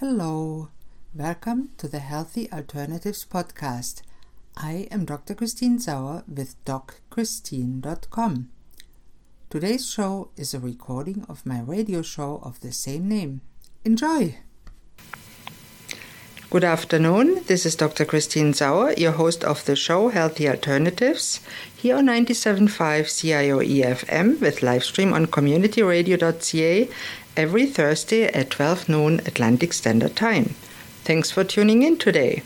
Hello, welcome to the Healthy Alternatives podcast. I am Dr. Christine Sauer with DocChristine.com. Today's show is a recording of my radio show of the same name. Enjoy! Good afternoon, this is Dr. Christine Sauer, your host of the show Healthy Alternatives, here on 97.5 CIOE FM with live stream on communityradio.ca every Thursday at 12 noon Atlantic Standard Time. Thanks for tuning in today.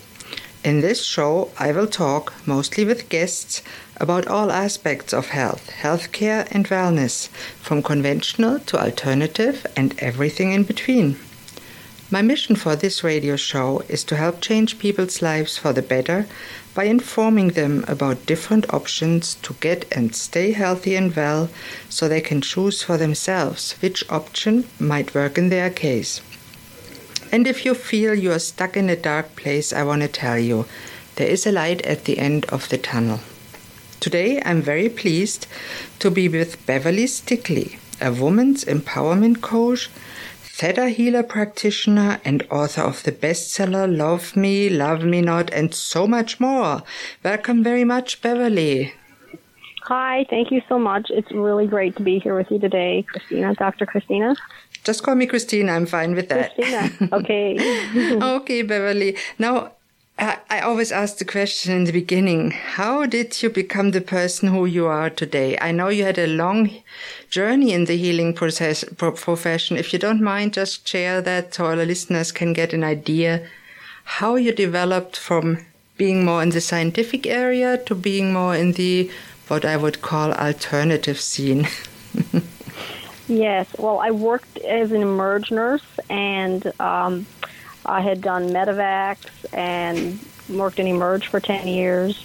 In this show, I will talk, mostly with guests, about all aspects of health, healthcare, and wellness, from conventional to alternative and everything in between. My mission for this radio show is to help change people's lives for the better by informing them about different options to get and stay healthy and well so they can choose for themselves which option might work in their case. And if you feel you are stuck in a dark place, I want to tell you there is a light at the end of the tunnel. Today I'm very pleased to be with Beverly Stickley, a woman's empowerment coach Theta healer practitioner and author of the bestseller Love Me, Love Me Not, and so much more. Welcome very much, Beverly. Hi, thank you so much. It's really great to be here with you today, Christina, Dr. Christina. Just call me Christina, I'm fine with that. Christina, okay. okay, Beverly. Now, I always ask the question in the beginning how did you become the person who you are today? I know you had a long journey in the healing process, profession. If you don't mind, just share that so our listeners can get an idea how you developed from being more in the scientific area to being more in the what I would call alternative scene. yes, well, I worked as an emerge nurse and. Um, I had done medevacs and worked in Emerge for 10 years.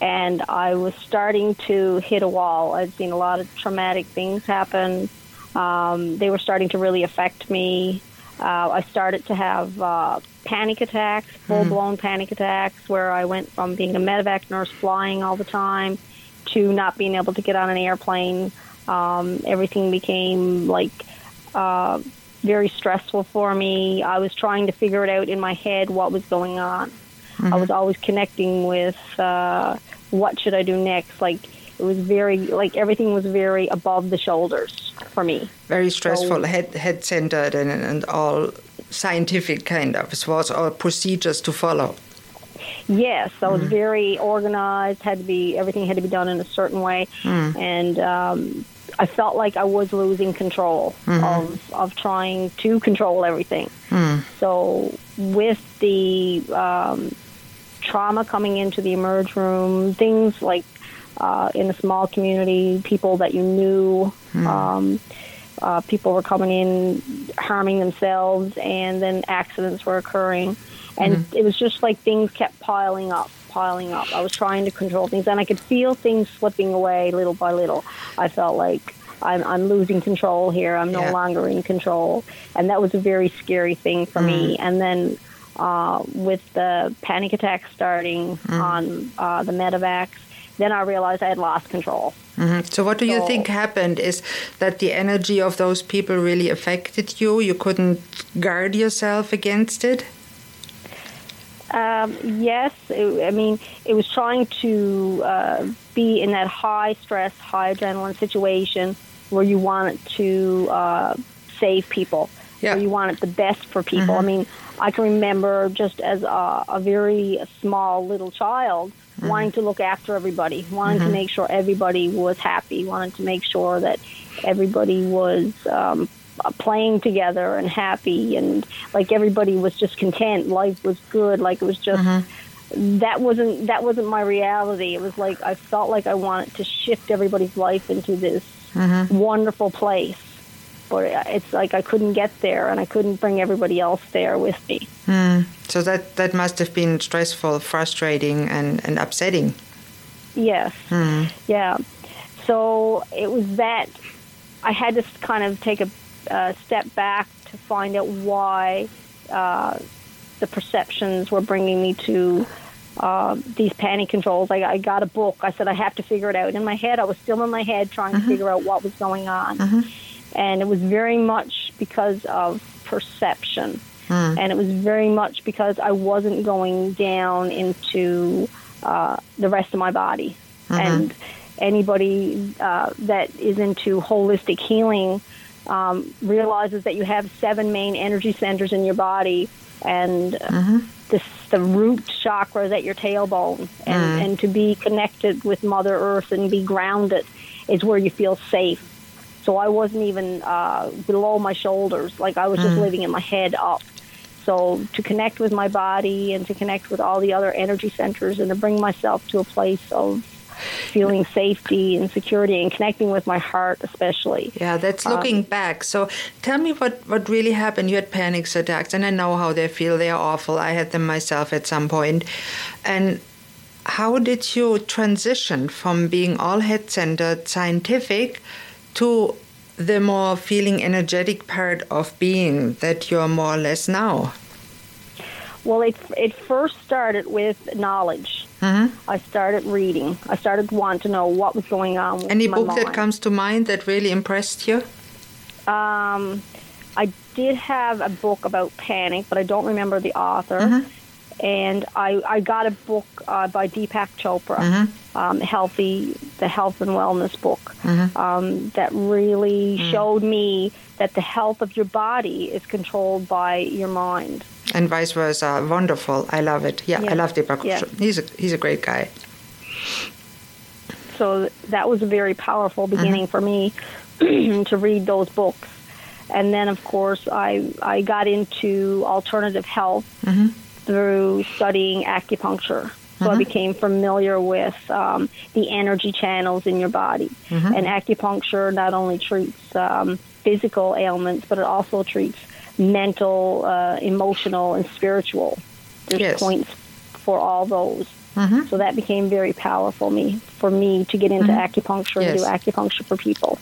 And I was starting to hit a wall. I'd seen a lot of traumatic things happen. Um, they were starting to really affect me. Uh, I started to have uh, panic attacks, full blown mm. panic attacks, where I went from being a medevac nurse flying all the time to not being able to get on an airplane. Um, everything became like uh, very stressful for me. I was trying to figure it out in my head what was going on. Mm-hmm. I was always connecting with uh, what should I do next. Like it was very like everything was very above the shoulders for me. Very stressful, so, head head centered, and and all scientific kind of. It was all procedures to follow. Yes, I was mm. very organized. Had to be everything had to be done in a certain way, mm. and um, I felt like I was losing control mm-hmm. of of trying to control everything. Mm. So with the um, trauma coming into the emerge room, things like uh, in a small community, people that you knew, mm. um, uh, people were coming in harming themselves, and then accidents were occurring, and mm-hmm. it was just like things kept piling up piling up. I was trying to control things, and I could feel things slipping away little by little. I felt like I'm, I'm losing control here. I'm no longer in control, and that was a very scary thing for mm. me. And then uh, with the panic attacks starting mm. on uh, the medevacs, then I realized I had lost control. Mm-hmm. So, what do so, you think happened? Is that the energy of those people really affected you? You couldn't guard yourself against it? Um, yes, it, I mean it was trying to uh, be in that high stress, high adrenaline situation where you want to uh, save people, yeah. where you want the best for people. Mm-hmm. I mean, I can remember just as a, a very small little child mm-hmm. wanting to look after everybody, wanting mm-hmm. to make sure everybody was happy, wanting to make sure that everybody was um, playing together and happy and like everybody was just content life was good like it was just mm-hmm. that wasn't that wasn't my reality it was like i felt like i wanted to shift everybody's life into this mm-hmm. wonderful place but it's like i couldn't get there and i couldn't bring everybody else there with me mm. so that that must have been stressful frustrating and, and upsetting yes mm. yeah so it was that i had to kind of take a uh, step back to find out why uh, the perceptions were bringing me to uh, these panic controls. I, I, got a book. I said I have to figure it out. In my head, I was still in my head trying mm-hmm. to figure out what was going on, mm-hmm. and it was very much because of perception. Mm. And it was very much because I wasn't going down into uh, the rest of my body. Mm-hmm. And anybody uh, that is into holistic healing um, realizes that you have seven main energy centers in your body, and mm-hmm. this, the root chakra is at your tailbone, and, mm. and to be connected with Mother Earth and be grounded is where you feel safe. So I wasn't even uh, below my shoulders, like I was just mm. living in my head up. So to connect with my body and to connect with all the other energy centers and to bring myself to a place of feeling safety and security and connecting with my heart especially. Yeah that's looking um, back. So tell me what what really happened. You had panic attacks and i know how they feel. They are awful. I had them myself at some point. And how did you transition from being all head centered scientific to the more feeling energetic part of being that you're more or less now? Well, it, it first started with knowledge. Mm-hmm. I started reading. I started wanting to know what was going on. Any book that comes to mind that really impressed you? Um, I did have a book about panic, but I don't remember the author. Mm-hmm and I, I got a book uh, by Deepak Chopra, mm-hmm. um, Healthy, the Health and Wellness book, mm-hmm. um, that really mm. showed me that the health of your body is controlled by your mind. And vice versa. Wonderful. I love it. Yeah, yeah. I love Deepak. Yeah. He's a, he's a great guy. So that was a very powerful mm-hmm. beginning mm-hmm. for me to read those books. And then, of course, I, I got into alternative health. Mm-hmm through studying acupuncture. So I mm-hmm. became familiar with um, the energy channels in your body. Mm-hmm. And acupuncture not only treats um, physical ailments, but it also treats mental, uh, emotional, and spiritual. There's yes. points for all those. Mm-hmm. So that became very powerful me for me to get into mm-hmm. acupuncture yes. and do acupuncture for people.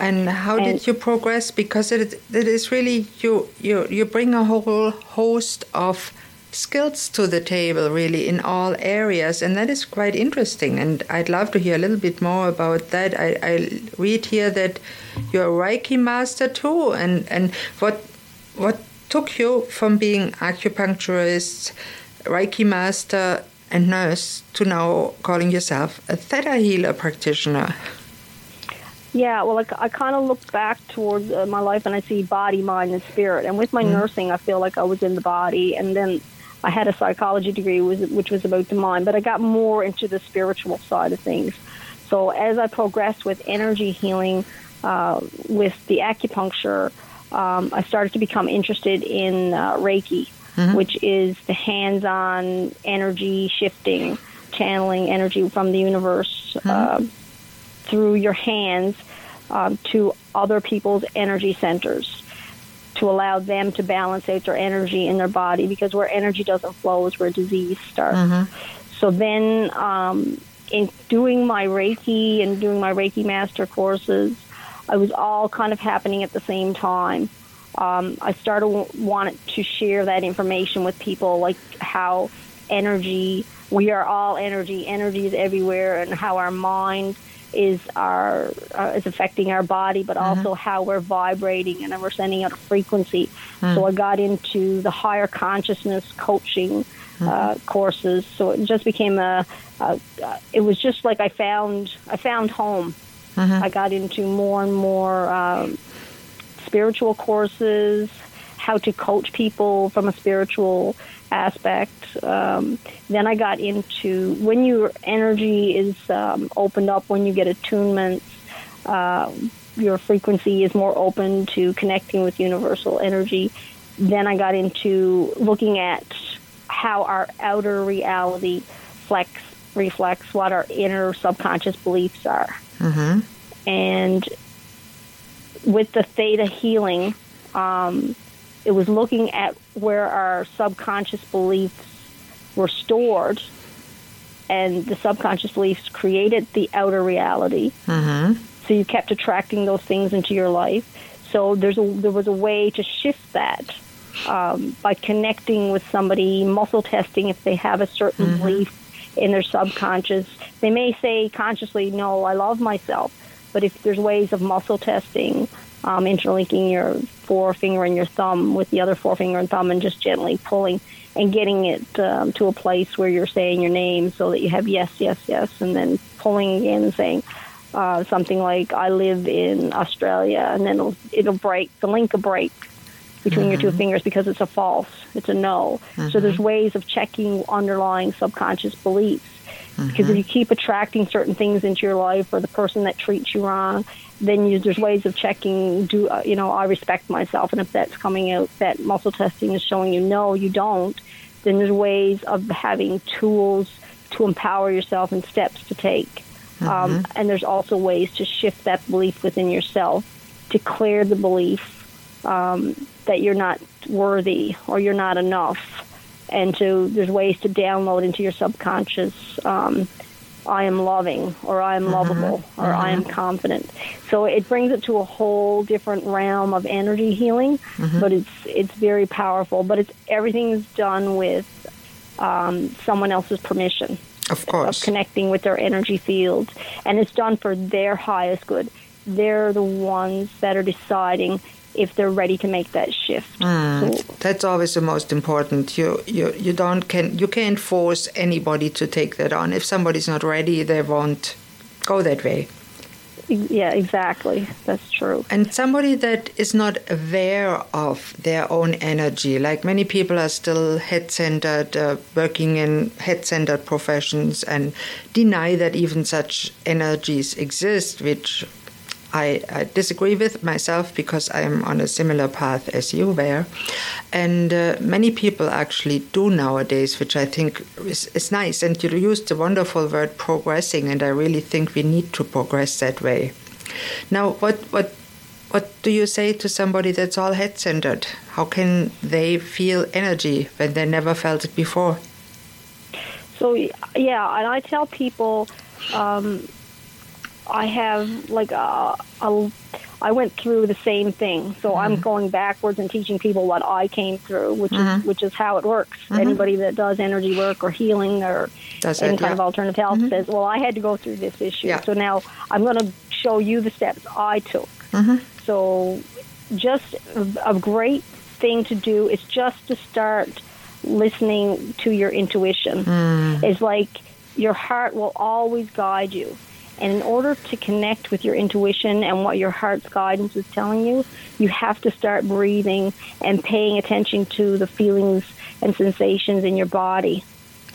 And how and did you progress? Because it, it is really you, you you bring a whole host of skills to the table, really in all areas, and that is quite interesting. And I'd love to hear a little bit more about that. I, I read here that you're a Reiki master too, and and what what took you from being acupuncturist, Reiki master, and nurse to now calling yourself a theta healer practitioner? Yeah, well, I, I kind of look back towards uh, my life and I see body, mind, and spirit. And with my mm. nursing, I feel like I was in the body. And then I had a psychology degree, which was about the mind, but I got more into the spiritual side of things. So as I progressed with energy healing, uh, with the acupuncture, um, I started to become interested in uh, Reiki, mm-hmm. which is the hands-on energy shifting, channeling energy from the universe. Mm-hmm. Uh, through your hands um, to other people's energy centers to allow them to balance out their energy in their body because where energy doesn't flow is where disease starts. Mm-hmm. So then, um, in doing my Reiki and doing my Reiki master courses, I was all kind of happening at the same time. Um, I started wanting to share that information with people, like how energy, we are all energy, energy is everywhere, and how our mind is our uh, is affecting our body, but mm-hmm. also how we're vibrating and we're sending out a frequency. Mm. So I got into the higher consciousness coaching mm. uh, courses. So it just became a, a, It was just like I found I found home. Mm-hmm. I got into more and more um, spiritual courses, how to coach people from a spiritual aspect. Um, then I got into when your energy is um, opened up, when you get attunements, uh, your frequency is more open to connecting with universal energy. Then I got into looking at how our outer reality flex, reflects what our inner subconscious beliefs are. Mm-hmm. And with the theta healing, um, it was looking at where our subconscious beliefs were stored, and the subconscious beliefs created the outer reality. Mm-hmm. So you kept attracting those things into your life. So there's a, there was a way to shift that um, by connecting with somebody, muscle testing if they have a certain mm-hmm. belief in their subconscious. They may say consciously, "No, I love myself," but if there's ways of muscle testing um, interlinking your forefinger and your thumb with the other forefinger and thumb and just gently pulling and getting it um, to a place where you're saying your name so that you have yes, yes, yes, and then pulling again and saying uh, something like "I live in Australia," and then it'll, it'll break the link will break between mm-hmm. your two mm-hmm. fingers because it's a false, it's a no. Mm-hmm. So there's ways of checking underlying subconscious beliefs. Mm-hmm. Because if you keep attracting certain things into your life, or the person that treats you wrong, then you, there's ways of checking. Do uh, you know? I respect myself, and if that's coming out, that muscle testing is showing you no, you don't. Then there's ways of having tools to empower yourself and steps to take. Um, mm-hmm. Um, and there's also ways to shift that belief within yourself to clear the belief um, that you're not worthy or you're not enough. And to there's ways to download into your subconscious. Um, I am loving, or I am mm-hmm. lovable, or. I am mm-hmm. confident. So it brings it to a whole different realm of energy healing, mm-hmm. but it's it's very powerful. But it's everything is done with um, someone else's permission. Of course, of connecting with their energy field and it's done for their highest good. They're the ones that are deciding if they're ready to make that shift. Mm, so, that's always the most important. You you you don't can you can't force anybody to take that on. If somebody's not ready, they won't go that way. Yeah, exactly. That's true. And somebody that is not aware of their own energy, like many people are still head centered, uh, working in head centered professions, and deny that even such energies exist, which I, I, disagree with myself because I am on a similar path as you were. And uh, many people actually do nowadays, which I think is, is nice. And you used the wonderful word progressing, and I really think we need to progress that way. Now, what, what, what do you say to somebody that's all head centered? How can they feel energy when they never felt it before? So, yeah, and I tell people. Um, I have like a, a I went through the same thing, so mm-hmm. I'm going backwards and teaching people what I came through, which mm-hmm. is which is how it works. Mm-hmm. Anybody that does energy work or healing or does any it, kind yeah. of alternative health mm-hmm. says, "Well, I had to go through this issue, yeah. so now I'm going to show you the steps I took." Mm-hmm. So, just a great thing to do is just to start listening to your intuition. Mm. It's like your heart will always guide you. And in order to connect with your intuition and what your heart's guidance is telling you, you have to start breathing and paying attention to the feelings and sensations in your body.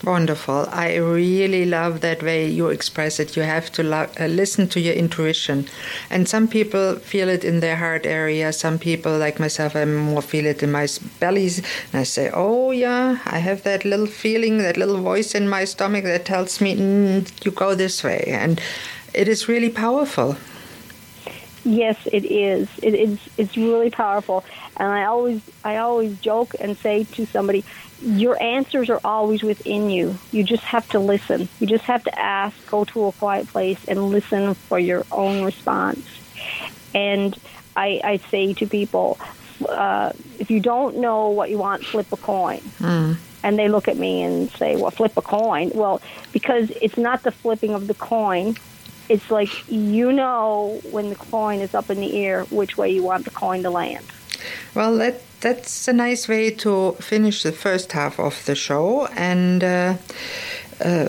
Wonderful. I really love that way you express it. You have to lo- uh, listen to your intuition. And some people feel it in their heart area. Some people, like myself, I more feel it in my belly. And I say, oh, yeah, I have that little feeling, that little voice in my stomach that tells me, mm, you go this way. And it is really powerful. Yes, it is. It is. It's really powerful, and I always, I always joke and say to somebody, "Your answers are always within you. You just have to listen. You just have to ask, go to a quiet place, and listen for your own response." And I, I say to people, uh, if you don't know what you want, flip a coin. Mm. And they look at me and say, "Well, flip a coin." Well, because it's not the flipping of the coin it's like you know when the coin is up in the air which way you want the coin to land. Well, that that's a nice way to finish the first half of the show, and uh, uh,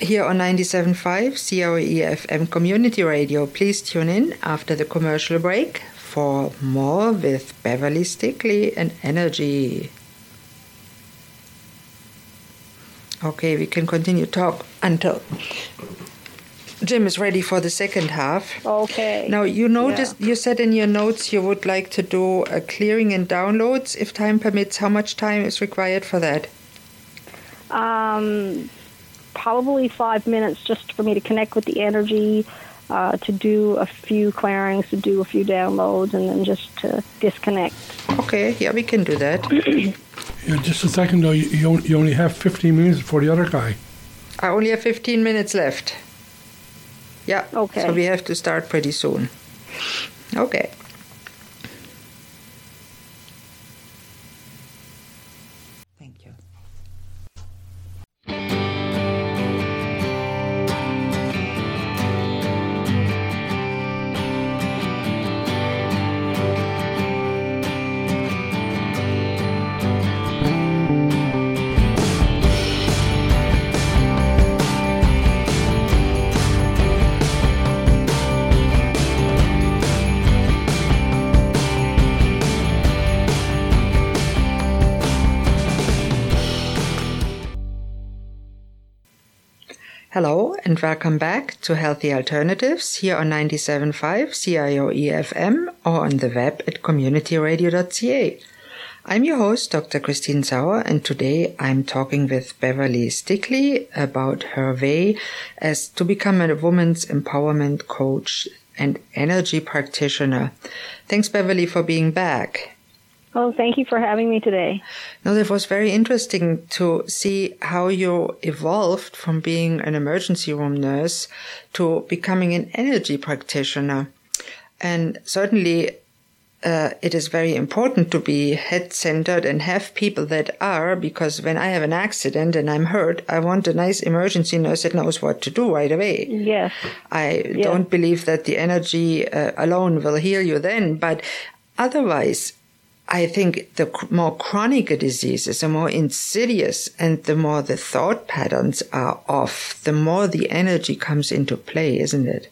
here on 97.5 CIOE FM Community Radio. Please tune in after the commercial break for more with Beverly Stickley and Energy. Okay, we can continue talk until Jim is ready for the second half. Okay. Now, you noticed, yeah. you said in your notes you would like to do a clearing and downloads if time permits. How much time is required for that? Um, probably five minutes just for me to connect with the energy, uh, to do a few clearings, to do a few downloads, and then just to disconnect. Okay, yeah, we can do that. yeah, just a second though, you, you only have 15 minutes for the other guy. I only have 15 minutes left. Yeah. Okay. So we have to start pretty soon. Okay. Hello and welcome back to Healthy Alternatives here on 97.5 CIOE FM or on the web at communityradio.ca. I'm your host, Dr. Christine Sauer, and today I'm talking with Beverly Stickley about her way as to become a woman's empowerment coach and energy practitioner. Thanks, Beverly, for being back. Oh, thank you for having me today. No, it was very interesting to see how you evolved from being an emergency room nurse to becoming an energy practitioner. And certainly, uh, it is very important to be head centered and have people that are, because when I have an accident and I'm hurt, I want a nice emergency nurse that knows what to do right away. Yes. I yes. don't believe that the energy uh, alone will heal you then, but otherwise, I think the more chronic a disease is, the more insidious and the more the thought patterns are off, the more the energy comes into play, isn't it?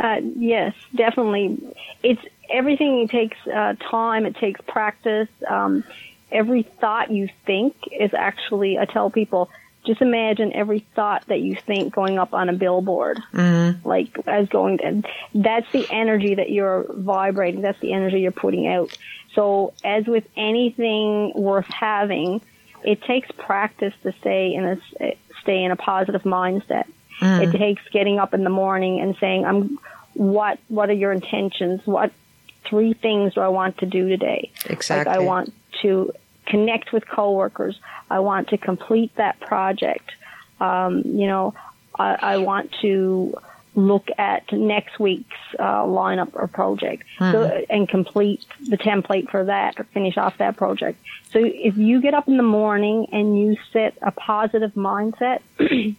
Uh, yes, definitely. It's everything takes uh, time. It takes practice. Um, every thought you think is actually. I tell people just imagine every thought that you think going up on a billboard, mm-hmm. like as going. To, that's the energy that you're vibrating. That's the energy you're putting out. So, as with anything worth having, it takes practice to stay in a stay in a positive mindset. Mm. It takes getting up in the morning and saying, "I'm what what are your intentions? What three things do I want to do today? Exactly. Like I want to connect with coworkers. I want to complete that project. Um, you know, I, I, want to look at next week's uh, lineup or project mm-hmm. so, and complete the template for that or finish off that project. So if you get up in the morning and you set a positive mindset,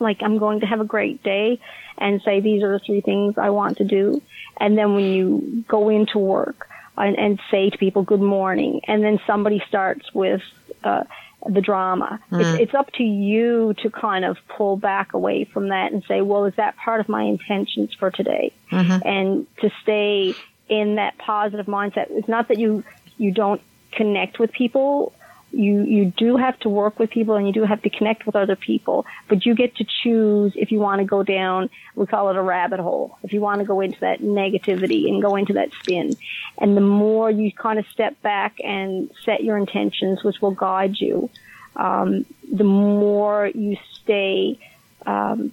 like I'm going to have a great day and say these are the three things I want to do. And then when you go into work, and, and say to people good morning and then somebody starts with uh, the drama mm. it's, it's up to you to kind of pull back away from that and say well is that part of my intentions for today mm-hmm. and to stay in that positive mindset it's not that you you don't connect with people you you do have to work with people and you do have to connect with other people, but you get to choose if you want to go down. We call it a rabbit hole. If you want to go into that negativity and go into that spin, and the more you kind of step back and set your intentions, which will guide you, um, the more you stay. Um,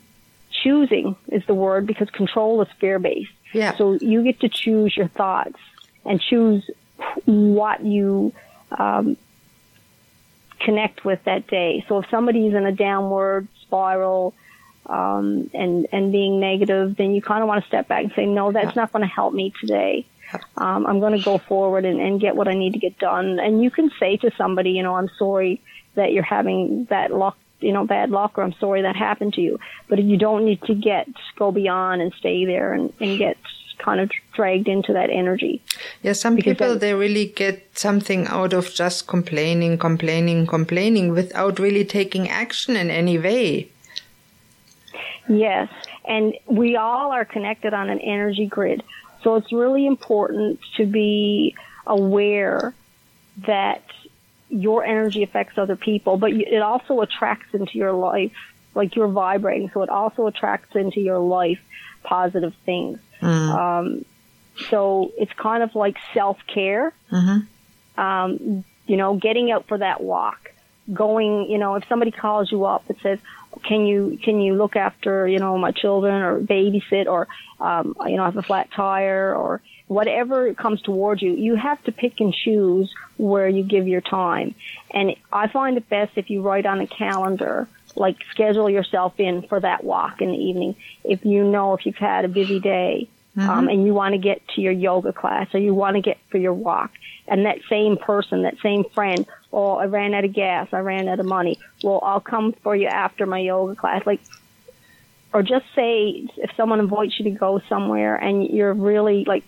choosing is the word because control is fear based. Yeah. So you get to choose your thoughts and choose what you um, connect with that day. So if somebody's in a downward spiral um, and and being negative, then you kind of want to step back and say, no, that's not going to help me today. Um, I'm going to go forward and, and get what I need to get done. And you can say to somebody, you know, I'm sorry that you're having that luck, you know, bad luck, or I'm sorry that happened to you. But you don't need to get go beyond and stay there and, and get kind of dragged into that energy. Yeah, some because people, they really get something out of just complaining, complaining, complaining without really taking action in any way. Yes, and we all are connected on an energy grid. So it's really important to be aware that your energy affects other people, but it also attracts into your life, like you're vibrating, so it also attracts into your life positive things. Mm. Um, so it's kind of like self care. Mm-hmm. Um, you know, getting out for that walk, going. You know, if somebody calls you up and says, "Can you can you look after you know my children or babysit or um, you know I have a flat tire or whatever comes towards you, you have to pick and choose where you give your time. And I find it best if you write on a calendar like schedule yourself in for that walk in the evening. If you know if you've had a busy day mm-hmm. um, and you want to get to your yoga class or you want to get for your walk, and that same person, that same friend, oh, I ran out of gas, I ran out of money. Well, I'll come for you after my yoga class. Like, or just say if someone invites you to go somewhere and you're really like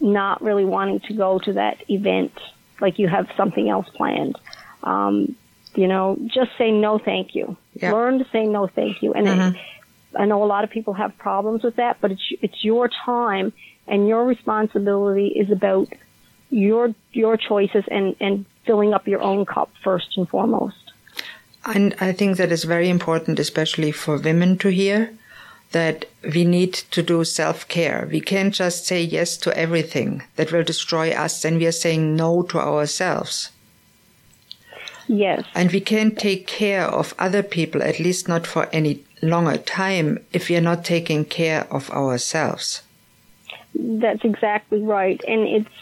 not really wanting to go to that event, like you have something else planned. Um, you know, just say no, thank you. Learn to say no, thank you. And mm-hmm. it, I know a lot of people have problems with that, but it's it's your time and your responsibility is about your your choices and and filling up your own cup first and foremost. And I think that is very important, especially for women to hear that we need to do self care. We can't just say yes to everything that will destroy us, then we are saying no to ourselves. Yes. And we can't take care of other people, at least not for any longer time, if we are not taking care of ourselves. That's exactly right. And it's,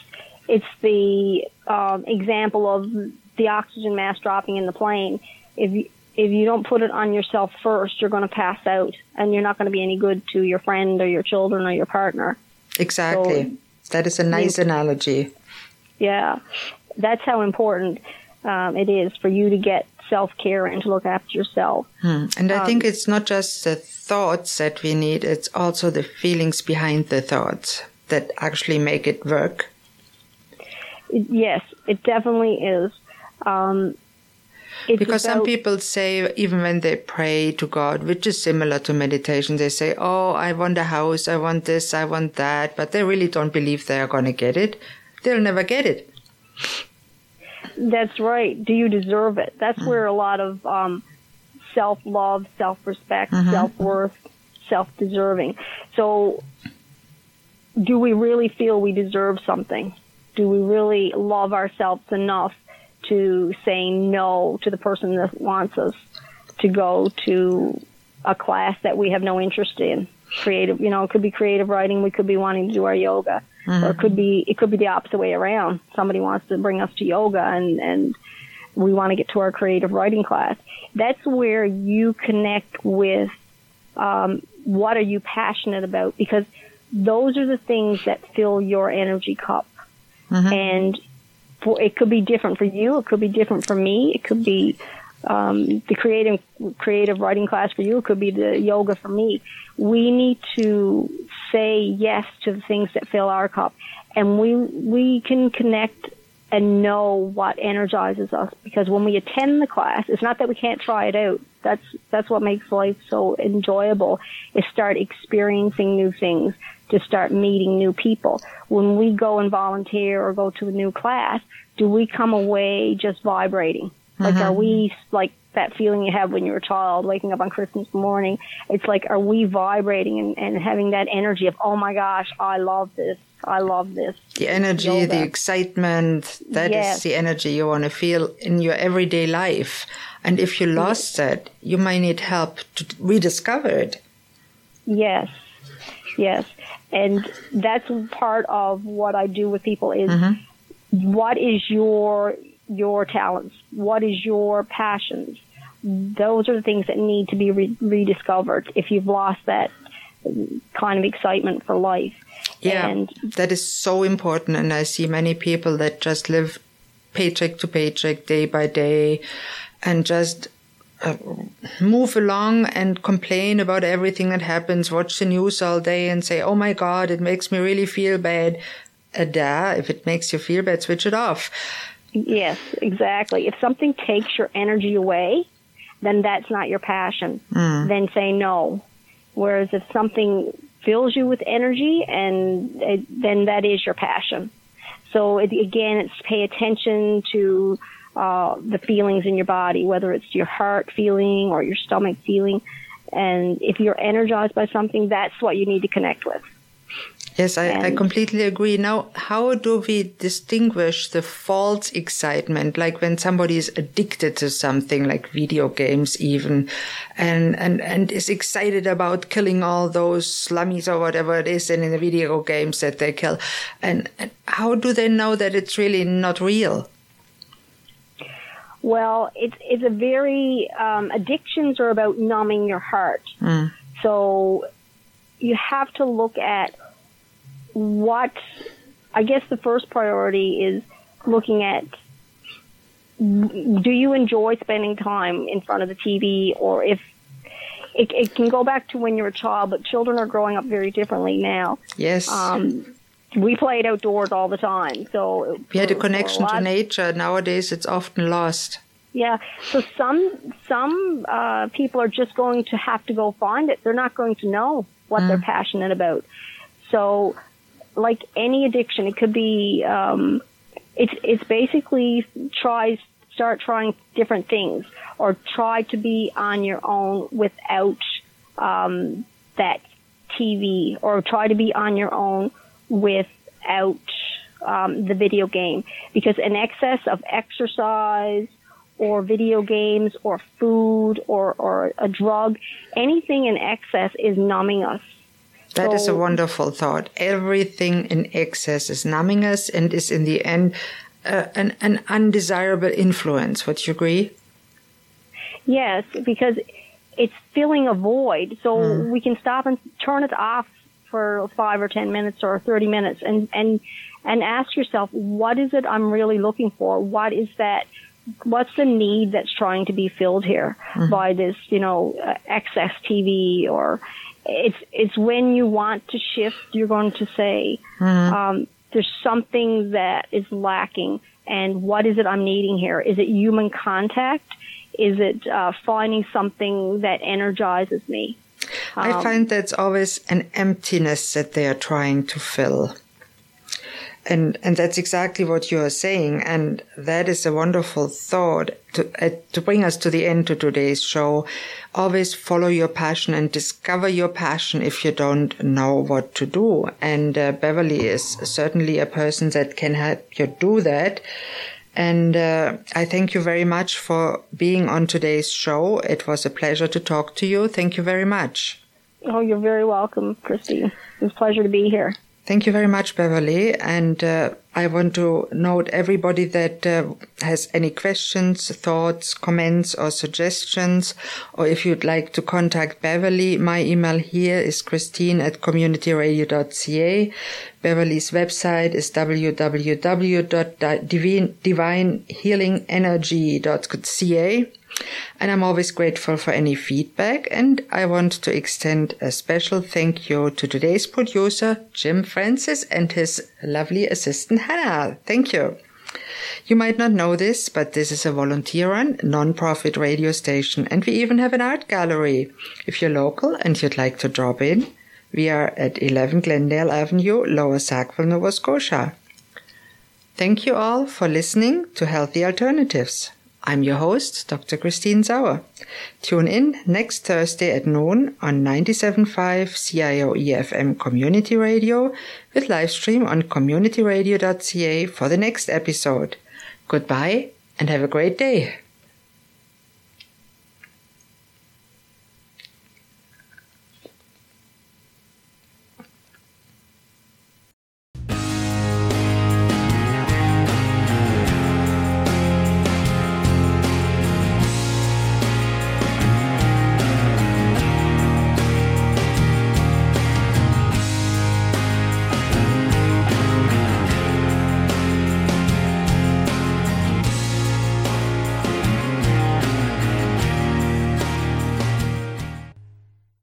it's the um, example of the oxygen mask dropping in the plane. If you, if you don't put it on yourself first, you're going to pass out and you're not going to be any good to your friend or your children or your partner. Exactly. So, that is a nice analogy. Yeah. That's how important um, it is for you to get self care and to look after yourself. Hmm. And I um, think it's not just the thoughts that we need, it's also the feelings behind the thoughts that actually make it work. Yes, it definitely is. Um, because about, some people say, even when they pray to God, which is similar to meditation, they say, Oh, I want a house, I want this, I want that, but they really don't believe they are going to get it. They'll never get it. That's right. Do you deserve it? That's mm-hmm. where a lot of um, self love, self respect, mm-hmm. self worth, self deserving. So, do we really feel we deserve something? Do we really love ourselves enough to say no to the person that wants us to go to a class that we have no interest in? Creative, you know, it could be creative writing. We could be wanting to do our yoga Mm-hmm. Or it could be it could be the opposite way around. Somebody wants to bring us to yoga and and we want to get to our creative writing class. That's where you connect with um, what are you passionate about because those are the things that fill your energy cup. Mm-hmm. And for, it could be different for you. It could be different for me. It could be um, the creative creative writing class for you. It could be the yoga for me. We need to say yes to the things that fill our cup, and we we can connect and know what energizes us because when we attend the class, it's not that we can't try it out. That's that's what makes life so enjoyable. Is start experiencing new things, to start meeting new people. When we go and volunteer or go to a new class, do we come away just vibrating? Like, mm-hmm. are we like that feeling you have when you're a child waking up on Christmas morning? It's like, are we vibrating and, and having that energy of, oh my gosh, I love this. I love this. The energy, yoga. the excitement, That yes. is the energy you want to feel in your everyday life. And if you lost that, you might need help to rediscover it. Yes. Yes. And that's part of what I do with people is mm-hmm. what is your your talents? What is your passions? Those are the things that need to be re- rediscovered if you've lost that kind of excitement for life. Yeah, and that is so important. And I see many people that just live paycheck to paycheck, day by day, and just uh, move along and complain about everything that happens, watch the news all day and say, oh my God, it makes me really feel bad. Uh, duh, if it makes you feel bad, switch it off. Yes, exactly. If something takes your energy away, then that's not your passion. Mm. Then say no. Whereas if something fills you with energy, and it, then that is your passion. So it, again, it's pay attention to uh, the feelings in your body, whether it's your heart feeling or your stomach feeling. And if you're energized by something, that's what you need to connect with. Yes, I, I, completely agree. Now, how do we distinguish the false excitement, like when somebody is addicted to something, like video games even, and, and, and is excited about killing all those slummies or whatever it is in the video games that they kill? And, and how do they know that it's really not real? Well, it's, it's a very, um, addictions are about numbing your heart. Mm. So you have to look at what I guess the first priority is looking at do you enjoy spending time in front of the TV or if it, it can go back to when you're a child, but children are growing up very differently now. Yes. Um, we played outdoors all the time, so we had a connection a to nature. Nowadays, it's often lost. Yeah. So some some uh, people are just going to have to go find it. They're not going to know what mm. they're passionate about. So like any addiction, it could be, um, it's, it's basically tries start trying different things or try to be on your own without um, that TV or try to be on your own without um, the video game because an excess of exercise or video games or food or, or a drug, anything in excess is numbing us. That so, is a wonderful thought. Everything in excess is numbing us and is in the end uh, an, an undesirable influence. Would you agree? Yes, because it's filling a void. So mm. we can stop and turn it off for five or ten minutes or thirty minutes, and and and ask yourself, what is it I'm really looking for? What is that? What's the need that's trying to be filled here mm. by this, you know, uh, excess TV or it's it's when you want to shift, you're going to say, mm. um, there's something that is lacking, and what is it I'm needing here? Is it human contact? Is it uh, finding something that energizes me? Um, I find that's always an emptiness that they are trying to fill. And, and that's exactly what you are saying. And that is a wonderful thought to, uh, to bring us to the end of today's show. Always follow your passion and discover your passion if you don't know what to do. And uh, Beverly is certainly a person that can help you do that. And uh, I thank you very much for being on today's show. It was a pleasure to talk to you. Thank you very much. Oh, you're very welcome, Christine. It was a pleasure to be here. Thank you very much, Beverly. And uh, I want to note everybody that uh, has any questions, thoughts, comments, or suggestions, or if you'd like to contact Beverly, my email here is christine at communityradio.ca. Beverly's website is www.divinehealingenergy.ca. And I'm always grateful for any feedback. And I want to extend a special thank you to today's producer, Jim Francis, and his lovely assistant, Hannah. Thank you. You might not know this, but this is a volunteer run, non-profit radio station, and we even have an art gallery. If you're local and you'd like to drop in, we are at 11 Glendale Avenue, Lower Sackville, Nova Scotia. Thank you all for listening to Healthy Alternatives. I'm your host, Dr. Christine Sauer. Tune in next Thursday at noon on 97.5 CIOE FM Community Radio with live stream on communityradio.ca for the next episode. Goodbye and have a great day.